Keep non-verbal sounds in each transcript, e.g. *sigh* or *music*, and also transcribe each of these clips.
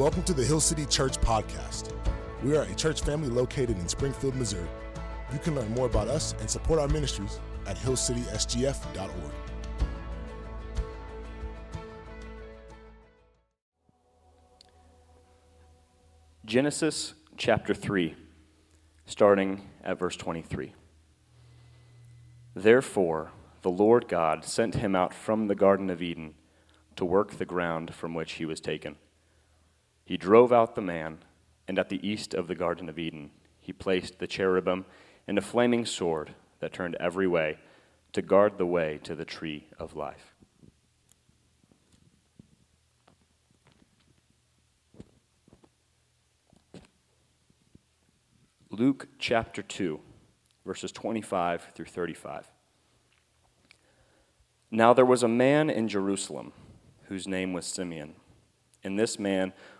Welcome to the Hill City Church Podcast. We are a church family located in Springfield, Missouri. You can learn more about us and support our ministries at hillcitysgf.org. Genesis chapter 3, starting at verse 23. Therefore, the Lord God sent him out from the Garden of Eden to work the ground from which he was taken. He drove out the man, and at the east of the Garden of Eden, he placed the cherubim and a flaming sword that turned every way to guard the way to the tree of life. Luke chapter 2, verses 25 through 35. Now there was a man in Jerusalem whose name was Simeon, and this man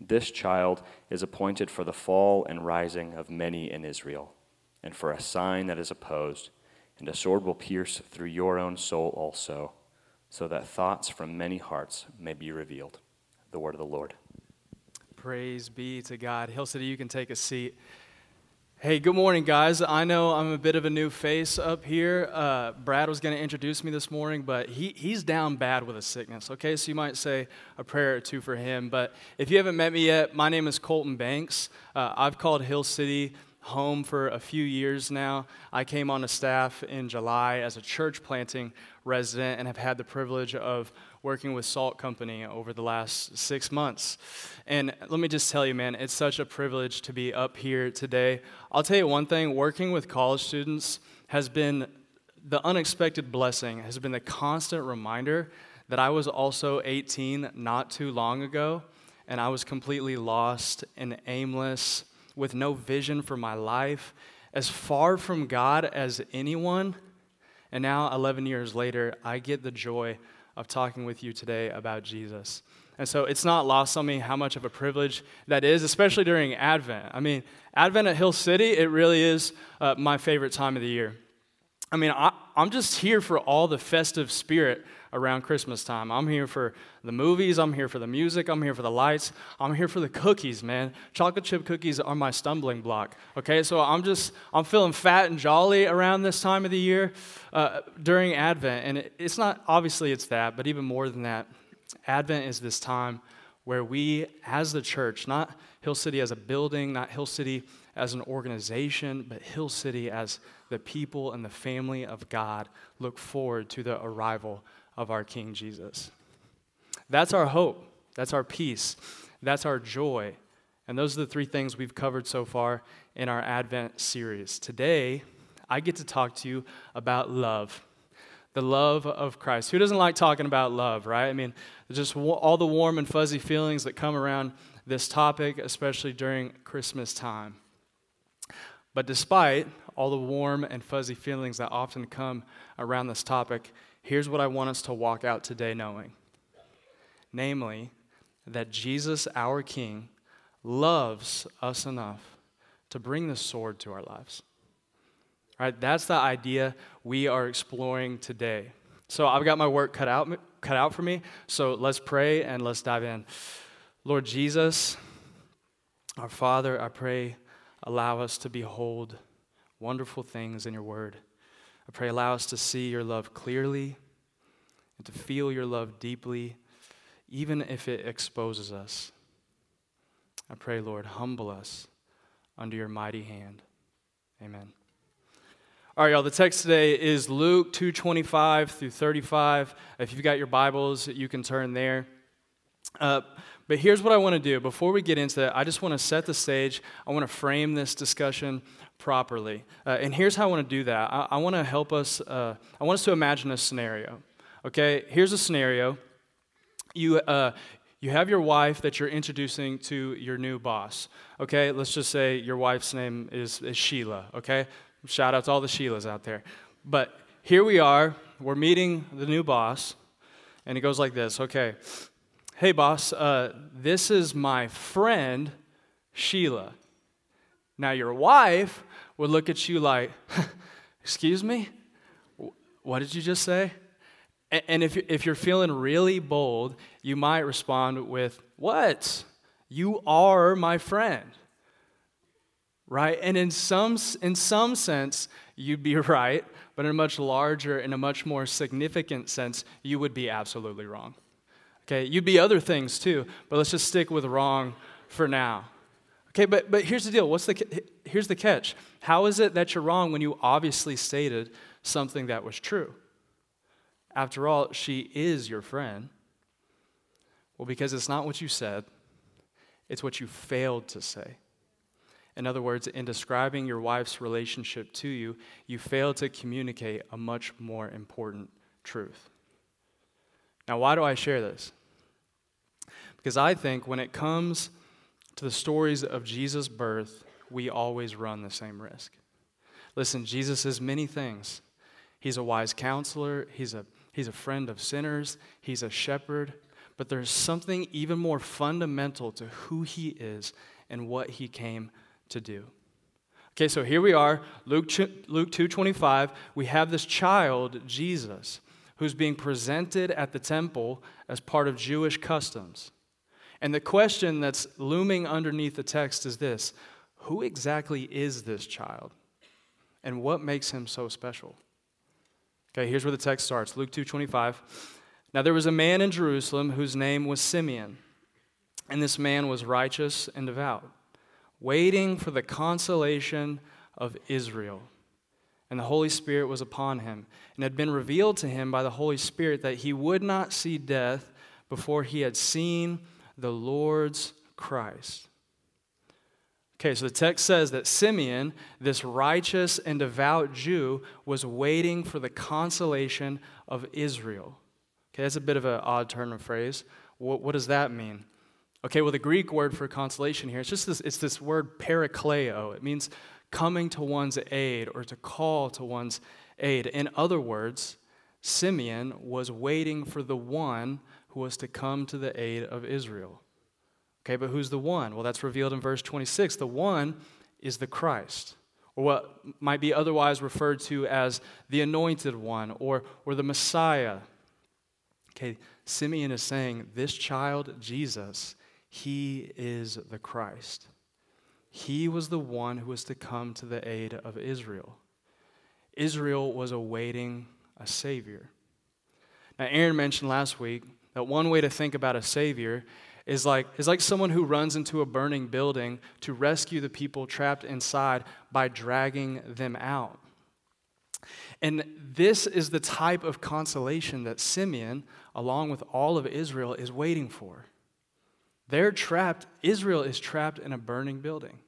this child is appointed for the fall and rising of many in Israel, and for a sign that is opposed, and a sword will pierce through your own soul also, so that thoughts from many hearts may be revealed. The word of the Lord. Praise be to God. Hill City, you can take a seat. Hey, good morning, guys. I know I'm a bit of a new face up here. Uh, Brad was going to introduce me this morning, but he, he's down bad with a sickness, okay? So you might say a prayer or two for him. But if you haven't met me yet, my name is Colton Banks. Uh, I've called Hill City home for a few years now. I came on the staff in July as a church planting resident and have had the privilege of working with Salt Company over the last six months. And let me just tell you, man, it's such a privilege to be up here today. I'll tell you one thing working with college students has been the unexpected blessing, has been the constant reminder that I was also 18 not too long ago, and I was completely lost and aimless with no vision for my life, as far from God as anyone. And now, 11 years later, I get the joy of talking with you today about Jesus. And so it's not lost on me how much of a privilege that is, especially during Advent. I mean, Advent at Hill City, it really is uh, my favorite time of the year. I mean, I, I'm just here for all the festive spirit around Christmas time. I'm here for the movies, I'm here for the music, I'm here for the lights, I'm here for the cookies, man. Chocolate chip cookies are my stumbling block. Okay, so I'm just, I'm feeling fat and jolly around this time of the year uh, during Advent. And it, it's not, obviously, it's that, but even more than that, Advent is this time where we, as the church, not Hill City as a building, not Hill City as an organization, but Hill City as the people and the family of God look forward to the arrival of our King Jesus. That's our hope. That's our peace. That's our joy. And those are the three things we've covered so far in our Advent series. Today, I get to talk to you about love. The love of Christ. Who doesn't like talking about love, right? I mean, just all the warm and fuzzy feelings that come around this topic, especially during Christmas time. But despite all the warm and fuzzy feelings that often come around this topic, here's what I want us to walk out today knowing namely, that Jesus, our King, loves us enough to bring the sword to our lives. All right, that's the idea we are exploring today. So I've got my work cut out, cut out for me. So let's pray and let's dive in. Lord Jesus, our Father, I pray, allow us to behold wonderful things in your word. I pray, allow us to see your love clearly and to feel your love deeply, even if it exposes us. I pray, Lord, humble us under your mighty hand. Amen. All right, y'all, the text today is Luke 225 through 35. If you've got your Bibles, you can turn there. Uh, but here's what I want to do. Before we get into that, I just want to set the stage. I want to frame this discussion properly. Uh, and here's how I want to do that I, I want to help us, uh, I want us to imagine a scenario. Okay, here's a scenario. You, uh, you have your wife that you're introducing to your new boss. Okay, let's just say your wife's name is, is Sheila. Okay, Shout out to all the Sheilas out there. But here we are, we're meeting the new boss, and it goes like this Okay, hey, boss, uh, this is my friend, Sheila. Now, your wife would look at you like, *laughs* Excuse me? What did you just say? And if, if you're feeling really bold, you might respond with, What? You are my friend right? And in some, in some sense, you'd be *laughs* right, but in a much larger, in a much more significant sense, you would be absolutely wrong. Okay, you'd be other things too, but let's just stick with wrong for now. Okay, but, but here's the deal. What's the, here's the catch. How is it that you're wrong when you obviously stated something that was true? After all, she is your friend. Well, because it's not what you said, it's what you failed to say. In other words, in describing your wife's relationship to you, you failed to communicate a much more important truth. Now, why do I share this? Because I think when it comes to the stories of Jesus' birth, we always run the same risk. Listen, Jesus is many things. He's a wise counselor, he's a, he's a friend of sinners, he's a shepherd, but there's something even more fundamental to who he is and what he came to do. Okay, so here we are, Luke, Luke 2.25. We have this child, Jesus, who's being presented at the temple as part of Jewish customs. And the question that's looming underneath the text is this Who exactly is this child? And what makes him so special? Okay, here's where the text starts Luke 2.25. Now there was a man in Jerusalem whose name was Simeon, and this man was righteous and devout waiting for the consolation of Israel. And the Holy Spirit was upon him, and had been revealed to him by the Holy Spirit that he would not see death before he had seen the Lord's Christ. Okay, so the text says that Simeon, this righteous and devout Jew, was waiting for the consolation of Israel. Okay, that's a bit of an odd turn of phrase. What, what does that mean? Okay, well, the Greek word for consolation here, it's just this, it's this word parakleo. It means coming to one's aid or to call to one's aid. In other words, Simeon was waiting for the one who was to come to the aid of Israel. Okay, but who's the one? Well, that's revealed in verse 26. The one is the Christ, or what might be otherwise referred to as the anointed one or, or the Messiah. Okay, Simeon is saying this child, Jesus, he is the Christ. He was the one who was to come to the aid of Israel. Israel was awaiting a Savior. Now, Aaron mentioned last week that one way to think about a Savior is like, is like someone who runs into a burning building to rescue the people trapped inside by dragging them out. And this is the type of consolation that Simeon, along with all of Israel, is waiting for. They're trapped, Israel is trapped in a burning building.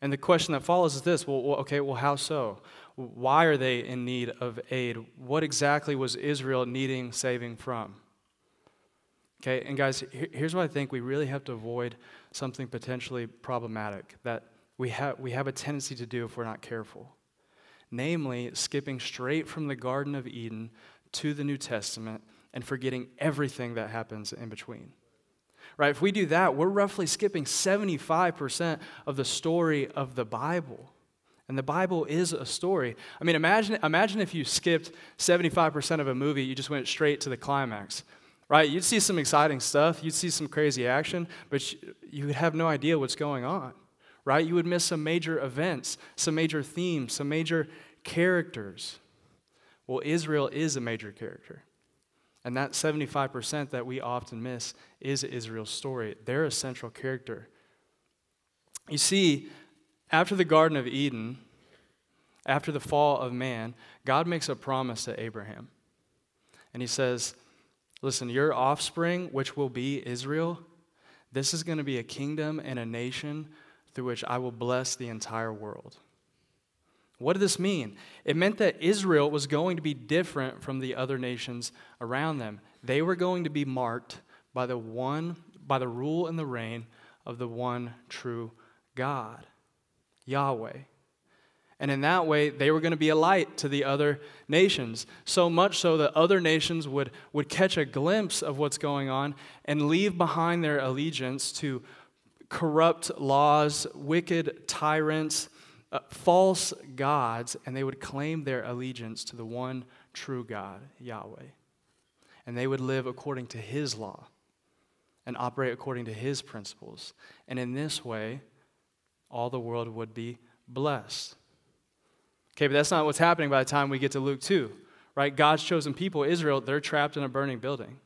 And the question that follows is this well, okay, well, how so? Why are they in need of aid? What exactly was Israel needing saving from? Okay, and guys, here's what I think we really have to avoid something potentially problematic that we have, we have a tendency to do if we're not careful. Namely, skipping straight from the Garden of Eden to the New Testament and forgetting everything that happens in between right? If we do that, we're roughly skipping 75% of the story of the Bible. And the Bible is a story. I mean, imagine, imagine if you skipped 75% of a movie, you just went straight to the climax, right? You'd see some exciting stuff, you'd see some crazy action, but you would have no idea what's going on, right? You would miss some major events, some major themes, some major characters. Well, Israel is a major character. And that 75% that we often miss is Israel's story. They're a central character. You see, After the Garden of Eden, after the fall of man, God makes a promise to Abraham. And he says, Listen, your offspring, which will be Israel, this is going to be a kingdom and a nation through which I will bless the entire world. What did this mean? It meant that Israel was going to be different from the other nations around them. They were going to be marked by the one by the rule and the reign of the one true God, Yahweh. And in that way, they were going to be a light to the other nations. So much so that other nations would, would catch a glimpse of what's going on and leave behind their allegiance to corrupt laws, wicked tyrants, uh, false gods, and they would claim their allegiance to the one true God, Yahweh. And they would live according to his law and operate according to his principles. And in this way, all the world would be blessed. Okay, but that's not what's happening by the time we get to Luke 2, right? God's chosen people, Israel, they're trapped in a burning building.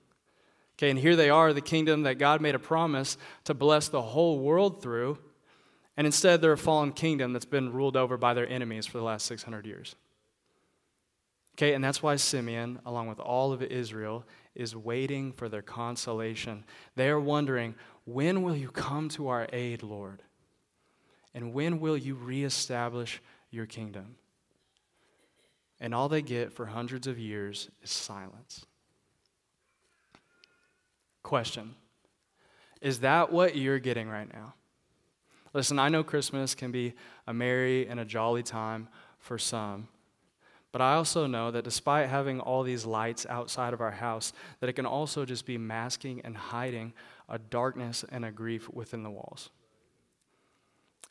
Okay, and here they are, the kingdom that God made a promise to bless the whole world through, and instead they're a fallen kingdom that's been ruled over by their enemies for the last 600 years. Okay, and that's why Simeon, along with all of Israel, is waiting for their consolation. They are wondering, when will you come to our aid, Lord? And when will you reestablish your kingdom? And all they get for hundreds of years is silence. Question Is that what you're getting right now? Listen, I know Christmas can be a merry and a jolly time for some. But I also know that despite having all these lights outside of our house, that it can also just be masking and hiding a darkness and a grief within the walls.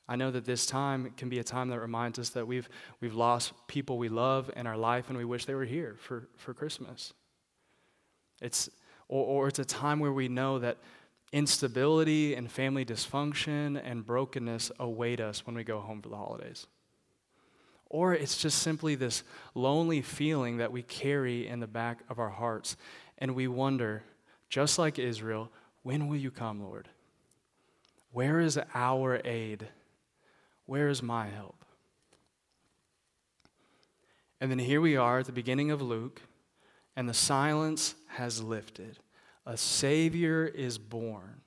I know that this time can be a time that reminds us that we've, we've lost people we love in our life and we wish they were here for, for Christmas. It's, or, or it's a time where we know that instability and family dysfunction and brokenness await us when we go home for the holidays. Or it's just simply this lonely feeling that we carry in the back of our hearts. And we wonder, just like Israel, when will you come, Lord? Where is our aid? Where is my help? And then here we are at the beginning of Luke, and the silence has lifted. A Savior is born.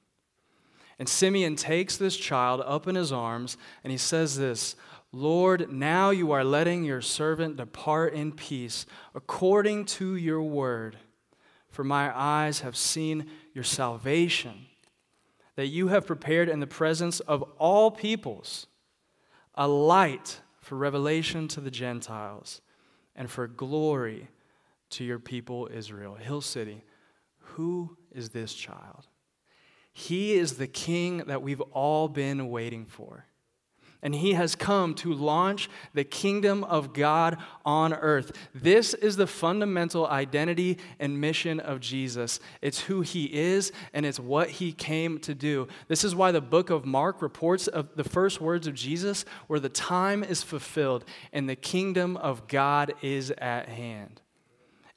And Simeon takes this child up in his arms, and he says this Lord, now you are letting your servant depart in peace according to your word. For my eyes have seen your salvation, that you have prepared in the presence of all peoples a light for revelation to the Gentiles and for glory to your people Israel. Hill City, who is this child? He is the king that we've all been waiting for and he has come to launch the kingdom of God on earth. This is the fundamental identity and mission of Jesus. It's who he is and it's what he came to do. This is why the book of Mark reports of the first words of Jesus where the time is fulfilled and the kingdom of God is at hand.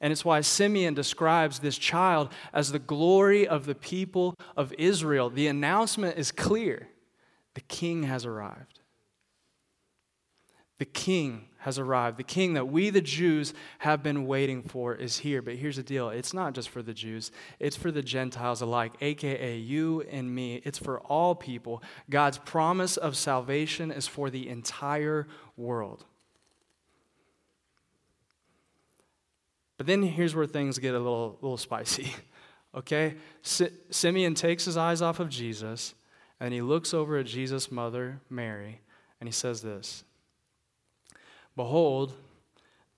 And it's why Simeon describes this child as the glory of the people of Israel. The announcement is clear the king has arrived. The king has arrived. The king that we, the Jews, have been waiting for is here. But here's the deal it's not just for the Jews, it's for the Gentiles alike, aka you and me. It's for all people. God's promise of salvation is for the entire world. But then here's where things get a little, little spicy. *laughs* Okay? Simeon takes his eyes off of Jesus and he looks over at Jesus' mother, Mary, and he says this Behold,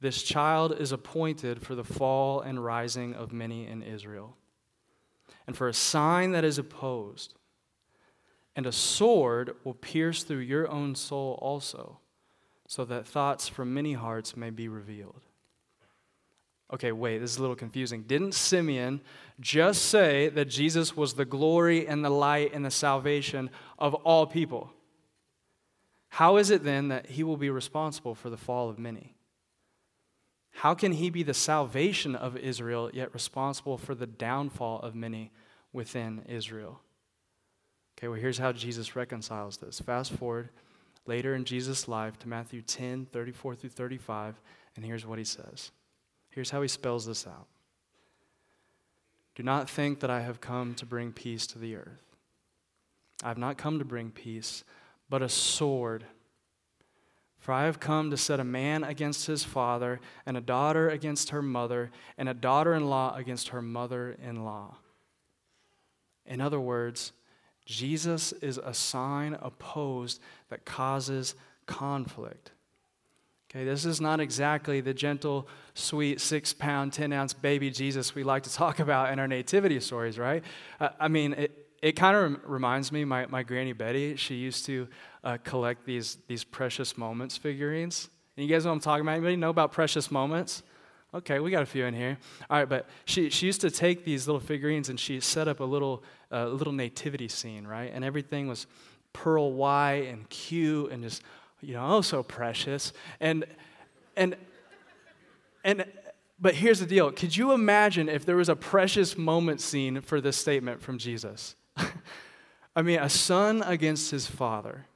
this child is appointed for the fall and rising of many in Israel, and for a sign that is opposed. And a sword will pierce through your own soul also, so that thoughts from many hearts may be revealed. Okay, wait, this is a little confusing. Didn't Simeon just say that Jesus was the glory and the light and the salvation of all people? How is it then that he will be responsible for the fall of many? How can he be the salvation of Israel, yet responsible for the downfall of many within Israel? Okay, well, here's how Jesus reconciles this. Fast forward later in Jesus' life to Matthew 10 34 through 35, and here's what he says. Here's how he spells this out Do not think that I have come to bring peace to the earth. I have not come to bring peace, but a sword. For I have come to set a man against his father, and a daughter against her mother, and a daughter in law against her mother in law. In other words, Jesus is a sign opposed that causes conflict. Okay, this is not exactly the gentle, sweet, six pound, 10 ounce baby Jesus we like to talk about in our nativity stories, right? I mean, it, it kind of reminds me, my, my granny Betty, she used to uh, collect these, these precious moments figurines. And you guys know what I'm talking about? Anybody know about precious moments? Okay, we got a few in here. All right, but she, she used to take these little figurines and she set up a little, uh, little nativity scene, right? And everything was pearl white and cute and just, you know, oh, so precious. And, and, and, but here's the deal. Could you imagine if there was a precious moment scene for this statement from Jesus? *laughs* I mean, a son against his father,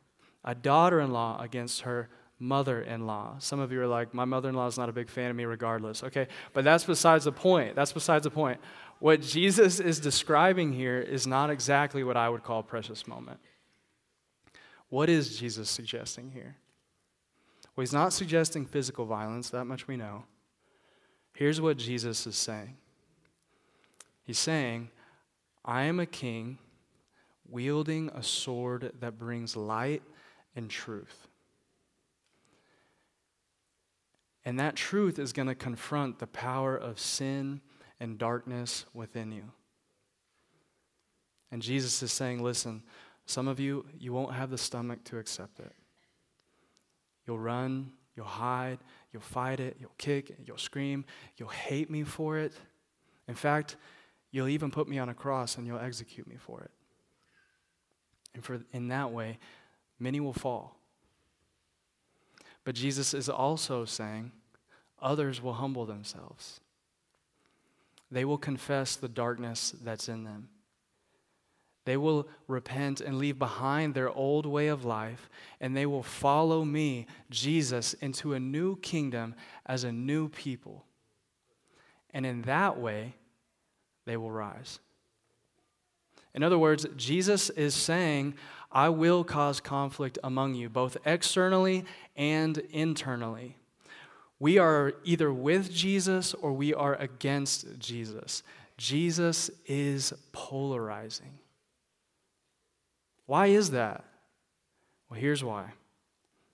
a daughter in law against her mother in law. Some of you are like, my mother in law is not a big fan of me regardless. Okay, but that's besides the point. That's besides the point. What Jesus is describing here is not exactly what I would call precious moment. What is Jesus suggesting here? Well, he's not suggesting physical violence, that much we know. Here's what Jesus is saying He's saying, I am a king wielding a sword that brings light and truth. And that truth is going to confront the power of sin and darkness within you. And Jesus is saying, listen, some of you, you won't have the stomach to accept it. You'll run, you'll hide, you'll fight it, you'll kick, you'll scream, you'll hate me for it. In fact, you'll even put me on a cross and you'll execute me for it. And for, in that way, many will fall. But Jesus is also saying others will humble themselves. They will confess the darkness that's in them. They will repent and leave behind their old way of life, and they will follow me, Jesus, into a new kingdom as a new people. And in that way, they will rise. In other words, Jesus is saying, I will cause conflict among you, both externally and internally. We are either with Jesus or we are against Jesus. Jesus is polarizing. Why is that? Well, here's why.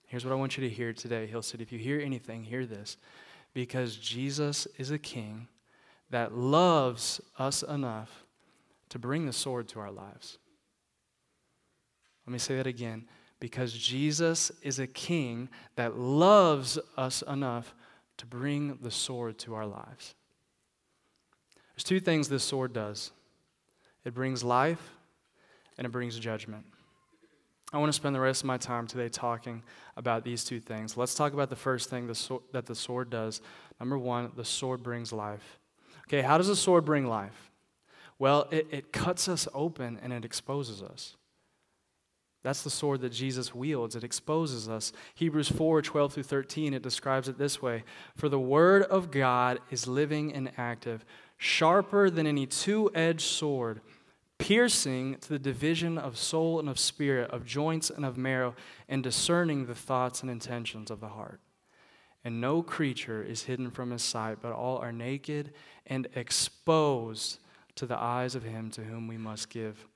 Here's what I want you to hear today, Hill City. If you hear anything, hear this. Because Jesus is a king that loves us enough to bring the sword to our lives. Let me say that again. Because Jesus is a king that loves us enough to bring the sword to our lives. There's two things this sword does it brings life and it brings judgment. I want to spend the rest of my time today talking about these two things. Let's talk about the first thing the sword, that the sword does. Number one, the sword brings life. Okay, how does a sword bring life? Well, it, it cuts us open and it exposes us. That's the sword that Jesus wields. It exposes us. Hebrews 4 12 through 13, it describes it this way For the word of God is living and active, sharper than any two edged sword, piercing to the division of soul and of spirit, of joints and of marrow, and discerning the thoughts and intentions of the heart. And no creature is hidden from his sight, but all are naked and exposed to the eyes of him to whom we must give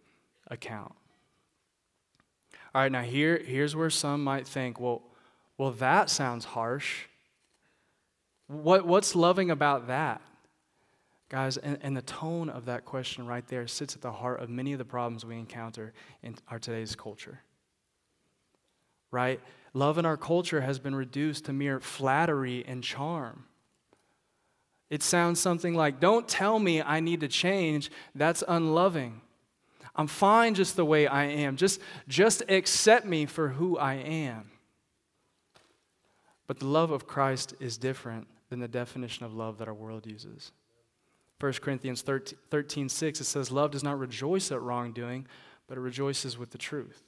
account. All right, now here, here's where some might think, well, well, that sounds harsh. What, what's loving about that? Guys, and, and the tone of that question right there sits at the heart of many of the problems we encounter in our today's culture. Right? Love in our culture has been reduced to mere flattery and charm. It sounds something like, Don't tell me I need to change. That's unloving. I'm fine just the way I am. Just, just accept me for who I am. But the love of Christ is different than the definition of love that our world uses. 1 Corinthians 13, 13 6, it says, Love does not rejoice at wrongdoing, but it rejoices with the truth.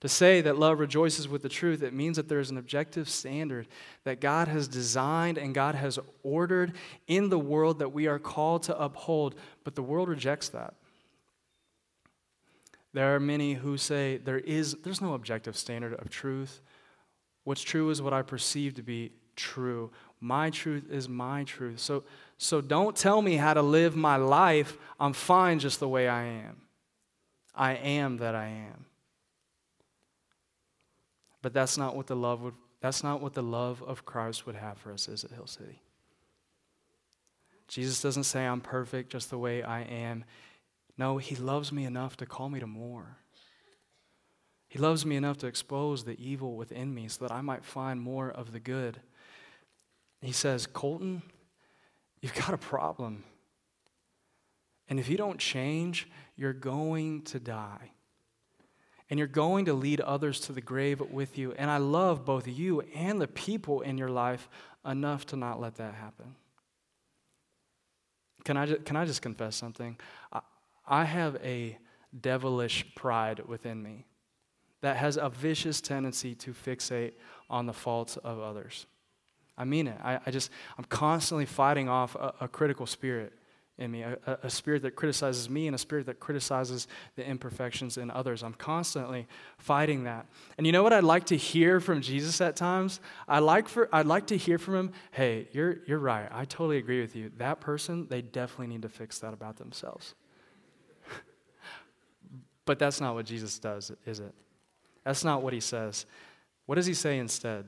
To say that love rejoices with the truth, it means that there is an objective standard that God has designed and God has ordered in the world that we are called to uphold, but the world rejects that. There are many who say there is there's no objective standard of truth. What's true is what I perceive to be true. My truth is my truth. So so don't tell me how to live my life. I'm fine just the way I am. I am that I am. But that's not what the love would that's not what the love of Christ would have for us is at Hill City. Jesus doesn't say I'm perfect just the way I am. No, he loves me enough to call me to more. He loves me enough to expose the evil within me so that I might find more of the good. He says, Colton, You've got a problem. And if you don't change, you're going to die. And you're going to lead others to the grave with you. And I love both you and the people in your life enough to not let that happen. Can I, just, can I just confess something? I, I have a devilish pride within me that has a vicious tendency to fixate on the faults of others. I mean it. I, I just, I'm constantly fighting off a, a critical spirit in me, a, a, spirit that criticizes me and a spirit that criticizes the imperfections in others. I'm constantly fighting that. And you know what I'd like to hear from Jesus at times? I like for, I'd like to hear from him, hey, you're, you're right. I totally agree with you. That person, they definitely need to fix that about themselves. *laughs* but that's not what Jesus does, is it? That's not what he says. What does he say instead?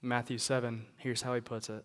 Matthew 7, here's how he puts it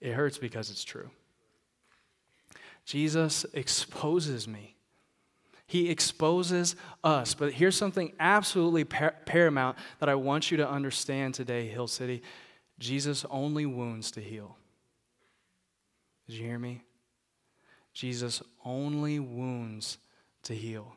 It hurts because it's true. Jesus exposes me. He exposes us. But here's something absolutely par- paramount that I want you to understand today, Hill City Jesus only wounds to heal. Did you hear me? Jesus only wounds to heal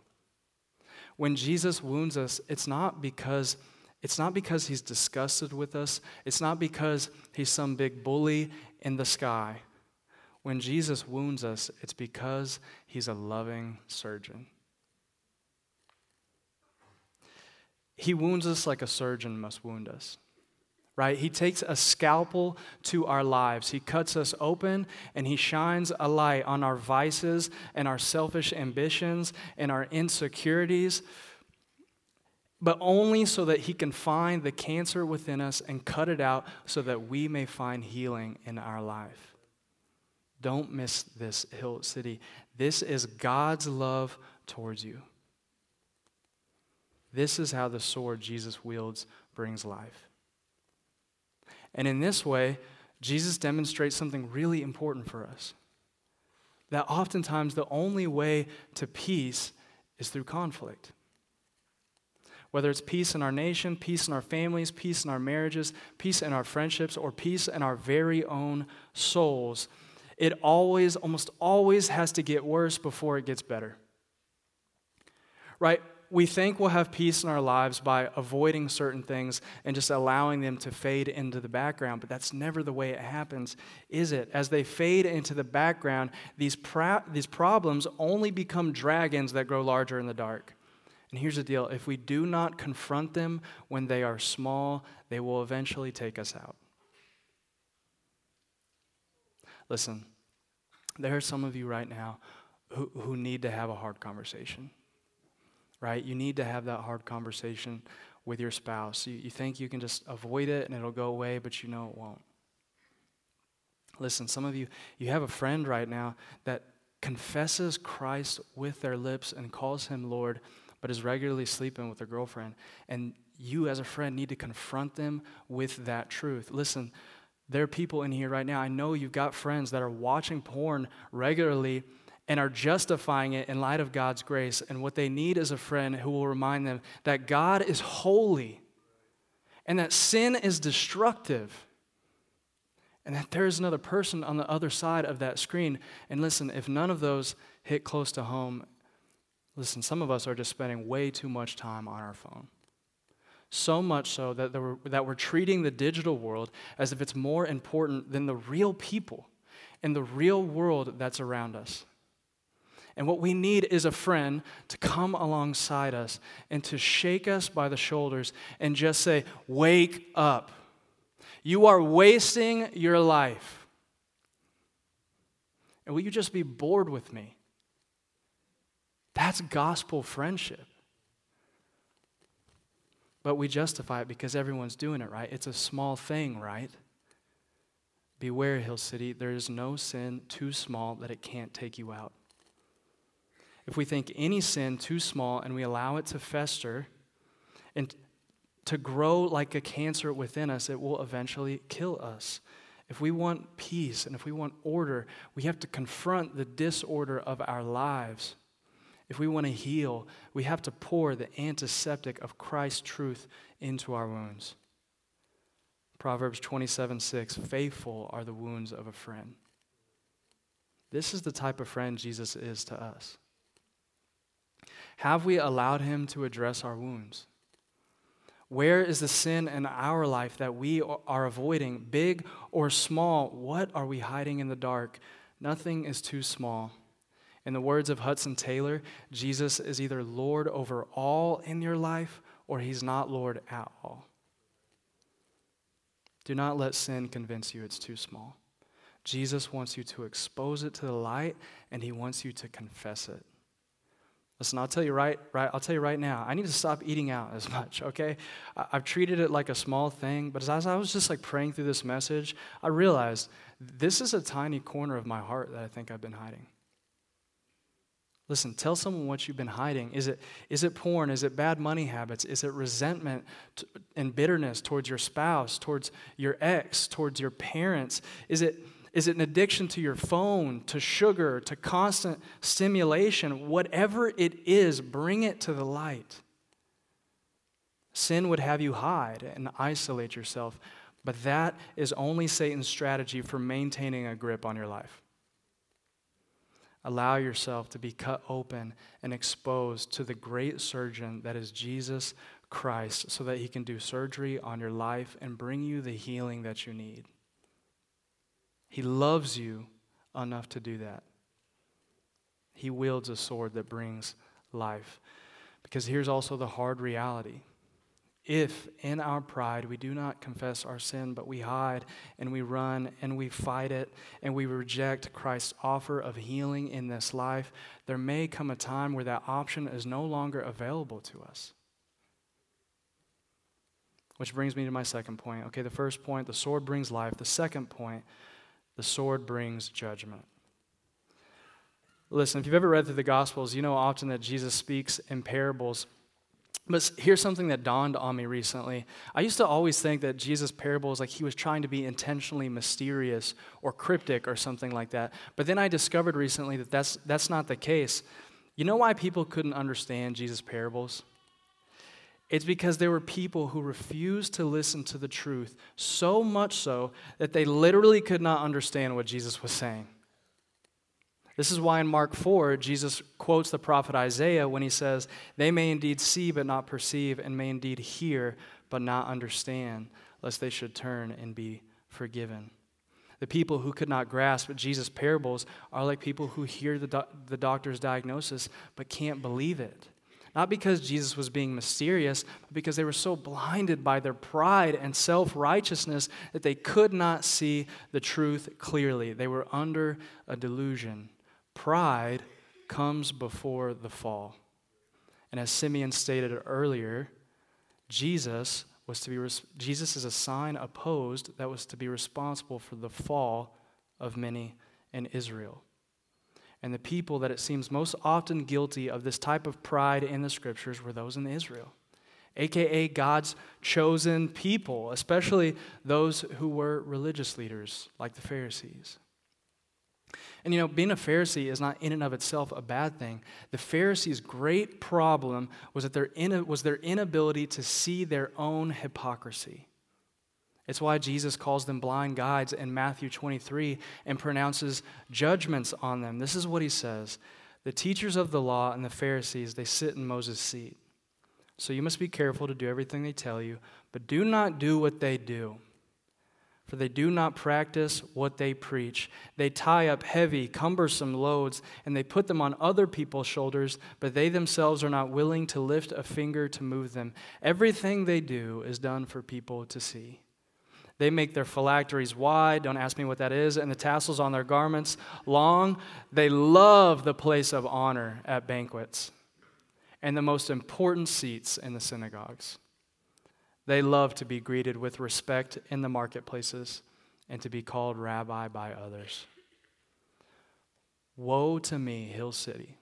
when Jesus wounds us, it's not because it's not because he's disgusted with us. It's not because he's some big bully in the sky. When Jesus wounds us, it's because he's a loving surgeon. He wounds us like a surgeon must wound us right? He takes a scalpel to our lives. He cuts us open and he shines a light on our vices and our selfish ambitions and our insecurities, but only so that he can find the cancer within us and cut it out so that we may find healing in our life. Don't miss this, Hill City. This is God's love towards you. This is how the sword Jesus wields brings life. And in this way, Jesus demonstrates something really important for us that oftentimes the only way to peace is through conflict. Whether it's peace in our nation, peace in our families, peace in our marriages, peace in our friendships, or peace in our very own souls, it always, almost always has to get worse before it gets better. Right? we think we'll have peace in our lives by avoiding certain things and just allowing them to fade into the background, but that's never the way it happens, is it? As they fade into the background, these, these problems only become dragons that grow larger in the dark. And here's the deal if we do not confront them when they are small, they will eventually take us out. Listen, there are some of you right now who, who need to have a hard conversation right? You need to have that hard conversation with your spouse. You, you think you can just avoid it and it'll go away, but you know it won't. Listen, some of you, you have a friend right now that confesses Christ with their lips and calls him Lord, but is regularly sleeping with their girlfriend. And you, as a friend, need to confront them with that truth. Listen, there are people in here right now. I know you've got friends that are watching porn regularly and are justifying it in light of God's grace. And what they need is a friend who will remind them that God is holy and that sin is destructive and that there is another person on the other side of that screen. And listen, if none of those hit close to home, listen, some of us are just spending way too much time on our phone. So much so that, we're, that we're treating the digital world as if it's more important than the real people and the real world that's around us. And what we need is a friend to come alongside us and to shake us by the shoulders and just say, Wake up. You are wasting your life. And will you just be bored with me? That's gospel friendship. But we justify it because everyone's doing it, right? It's a small thing, right? Beware, Hill City, there is no sin too small that it can't take you out. If we think any sin too small and we allow it to fester and to grow like a cancer within us, it will eventually kill us. If we want peace and if we want order, we have to confront the disorder of our lives. If we want to heal, we have to pour the antiseptic of Christ's truth into our wounds. Proverbs 27 6 Faithful are the wounds of a friend. This is the type of friend Jesus is to us. Have we allowed him to address our wounds? Where is the sin in our life that we are avoiding, big or small? What are we hiding in the dark? Nothing is too small. In the words of Hudson Taylor, Jesus is either Lord over all in your life or he's not Lord at all. Do not let sin convince you it's too small. Jesus wants you to expose it to the light and he wants you to confess it. Listen, I'll tell you right, right, I'll tell you right now, I need to stop eating out as much, *laughs* okay? I, have treated it like a small thing, but as I was just like praying through this message, I realized this is a tiny corner of my heart that I think I've been hiding. Listen, tell someone what you've been hiding. Is it, is it porn? Is it bad money habits? Is it resentment and bitterness towards your spouse, towards your ex, towards your parents? Is it is it an addiction to your phone, to sugar, to constant stimulation? Whatever it is, bring it to the light. Sin would have you hide and isolate yourself, but that is only Satan's strategy for maintaining a grip on your life. Allow yourself to be cut open and exposed to the great surgeon that is Jesus Christ so that he can do surgery on your life and bring you the healing that you need. He loves you enough to do that. He wields a sword that brings life. Because here's also the hard reality. If in our pride we do not confess our sin, but we hide and we run and we fight it and we reject Christ's offer of healing in this life, there may come a time where that option is no longer available to us. Which brings me to my second point. Okay, the first point, the sword brings life. The second point, the sword brings judgment. Listen, if you've ever read through the Gospels, you know often that Jesus speaks in parables. But here's something that dawned on me recently. I used to always think that Jesus' parables, like he was trying to be intentionally mysterious or cryptic or something like that. But then I discovered recently that that's, that's not the case. You know why people couldn't understand Jesus' parables? It's because there were people who refused to listen to the truth, so much so that they literally could not understand what Jesus was saying. This is why in Mark 4, Jesus quotes the prophet Isaiah when he says, They may indeed see but not perceive, and may indeed hear but not understand, lest they should turn and be forgiven. The people who could not grasp Jesus' parables are like people who hear the, do- the doctor's diagnosis but can't believe it. Not because Jesus was being mysterious, but because they were so blinded by their pride and self righteousness that they could not see the truth clearly. They were under a delusion. Pride comes before the fall. And as Simeon stated earlier, Jesus was to be Jesus is a sign opposed that was to be responsible for the fall of many in Israel. And the people that it seems most often guilty of this type of pride in the scriptures were those in Israel, aka God's chosen people, especially those who were religious leaders like the Pharisees. And you know, being a Pharisee is not in and of itself a bad thing. The Pharisees' great problem was that their in, was their inability to see their own hypocrisy. It's why Jesus calls them blind guides in Matthew 23 and pronounces judgments on them. This is what he says The teachers of the law and the Pharisees, they sit in Moses' seat. So you must be careful to do everything they tell you, but do not do what they do for they do not practice what they preach. They tie up heavy, cumbersome loads, and they put them on other people's shoulders, but they themselves are not willing to lift a finger to move them. Everything they do is done for people to see. They make their phylacteries wide, don't ask me what that is, and the tassels on their garments long. They love the place of honor at banquets and the most important seats in the synagogues. They love to be greeted with respect in the marketplaces and to be called rabbi by others. Woe to me, Hill City,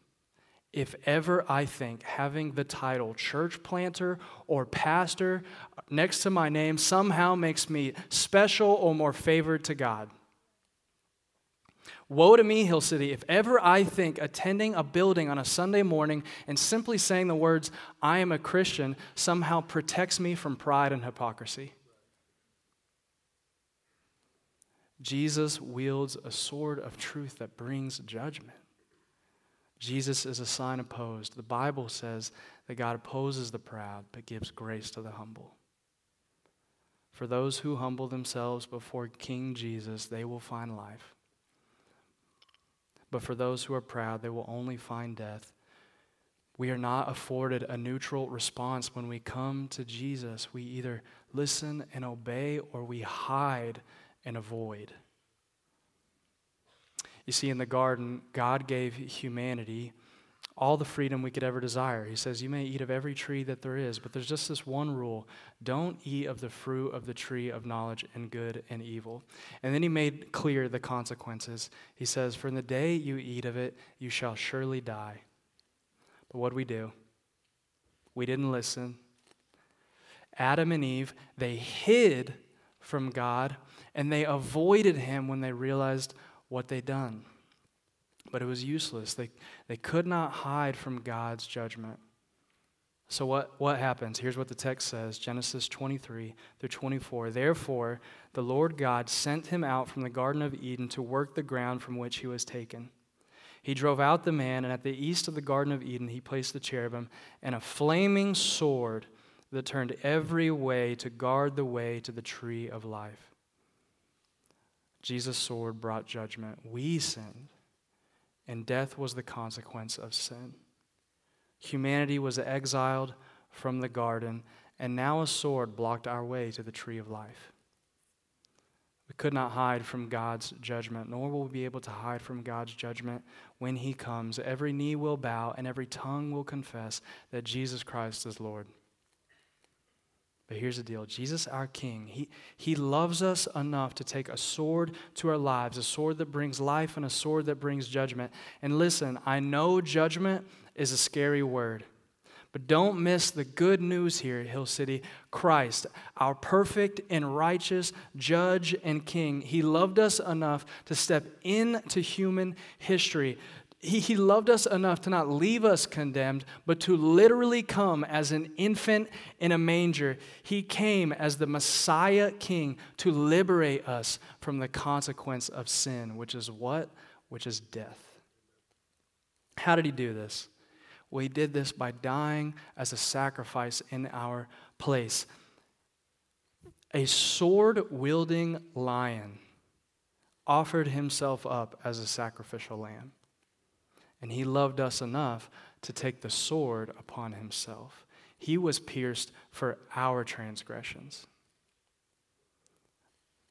if ever I think having the title church planter or pastor next to my name somehow makes me special or more favored to God. Woe to me, Hill City, if ever I think attending a building on a Sunday morning and simply saying the words, I am a Christian, somehow protects me from pride and hypocrisy. Jesus wields a sword of truth that brings judgment. Jesus is a sign opposed. The Bible says that God opposes the proud but gives grace to the humble. For those who humble themselves before King Jesus, they will find life. But for those who are proud, they will only find death. We are not afforded a neutral response when we come to Jesus. We either listen and obey or we hide and avoid. You see, in the garden, God gave humanity all the freedom we could ever desire. He says, You may eat of every tree that there is, but there's just this one rule don't eat of the fruit of the tree of knowledge and good and evil. And then he made clear the consequences. He says, For in the day you eat of it, you shall surely die. But what do we do? We didn't listen. Adam and Eve, they hid from God and they avoided him when they realized what they'd done but it was useless. They, they could not hide from God's judgment. So, what, what happens? Here's what the text says Genesis 23 through 24. Therefore, the Lord God sent him out from the Garden of Eden to work the ground from which he was taken. He drove out the man, and at the east of the Garden of Eden, he placed the cherubim and a flaming sword that turned every way to guard the way to the tree of life. Jesus' sword brought judgment. We sinned and death was the consequence of sin. Humanity was exiled from the garden, and now a sword blocked our way to the tree of life. We could not hide from God's judgment, nor will we be able to hide from God's judgment when He comes. Every knee will bow, and every tongue will confess that Jesus Christ is Lord. But here's the deal Jesus, our King, he, he loves us enough to take a sword to our lives, a sword that brings life and a sword that brings judgment. And listen, I know judgment is a scary word. But don't miss the good news here at Hill City. Christ, our perfect and righteous judge and king, he loved us enough to step into human history he, he loved us enough to not leave us condemned, but to literally come as an infant in a manger. He came as the Messiah King to liberate us from the consequence of sin, which is what? Which is death. How did he do this? Well, he did this by dying as a sacrifice in our place. A sword wielding lion offered himself up as a sacrificial lamb. And he loved us enough to take the sword upon himself. He was pierced for our transgressions.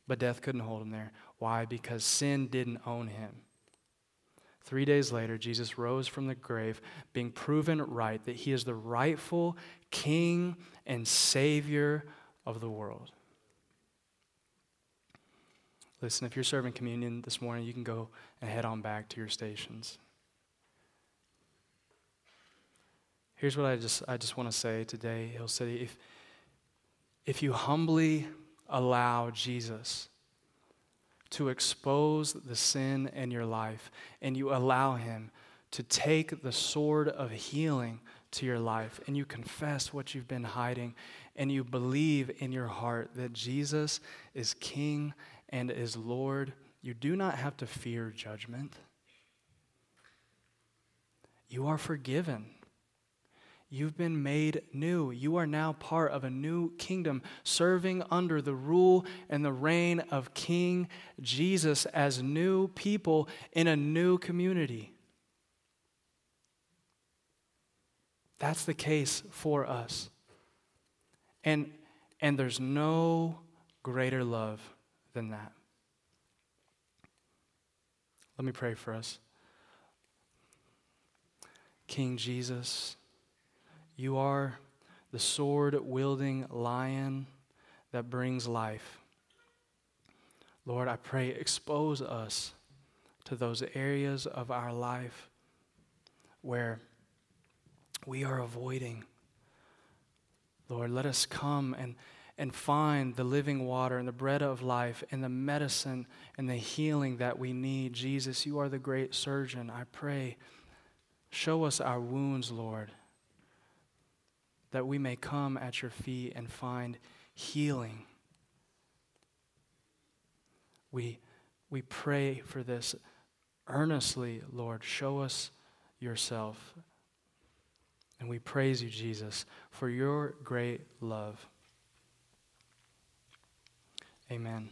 But death couldn't hold him there. Why? Because sin didn't own him. Three days later, Jesus rose from the grave, being proven right that he is the rightful king and savior of the world. Listen, if you're serving communion this morning, you can go and head on back to your stations. Here's what I just, I just want to say today, Hill City. If, if you humbly allow Jesus to expose the sin in your life and you allow Him to take the sword of healing to your life and you confess what you've been hiding and you believe in your heart that Jesus is King and is Lord, you do not have to fear judgment. You are forgiven. You've been made new. You are now part of a new kingdom, serving under the rule and the reign of King Jesus as new people in a new community. That's the case for us. And, and there's no greater love than that. Let me pray for us. King Jesus, you are the sword wielding lion that brings life. Lord, I pray, expose us to those areas of our life where we are avoiding. Lord, let us come and, and find the living water and the bread of life and the medicine and the healing that we need. Jesus, you are the great surgeon. I pray, show us our wounds, Lord, that we may come at your feet and find healing. We, we pray for this earnestly, Lord. Show us yourself. And we praise you, Jesus, for your great love. Amen.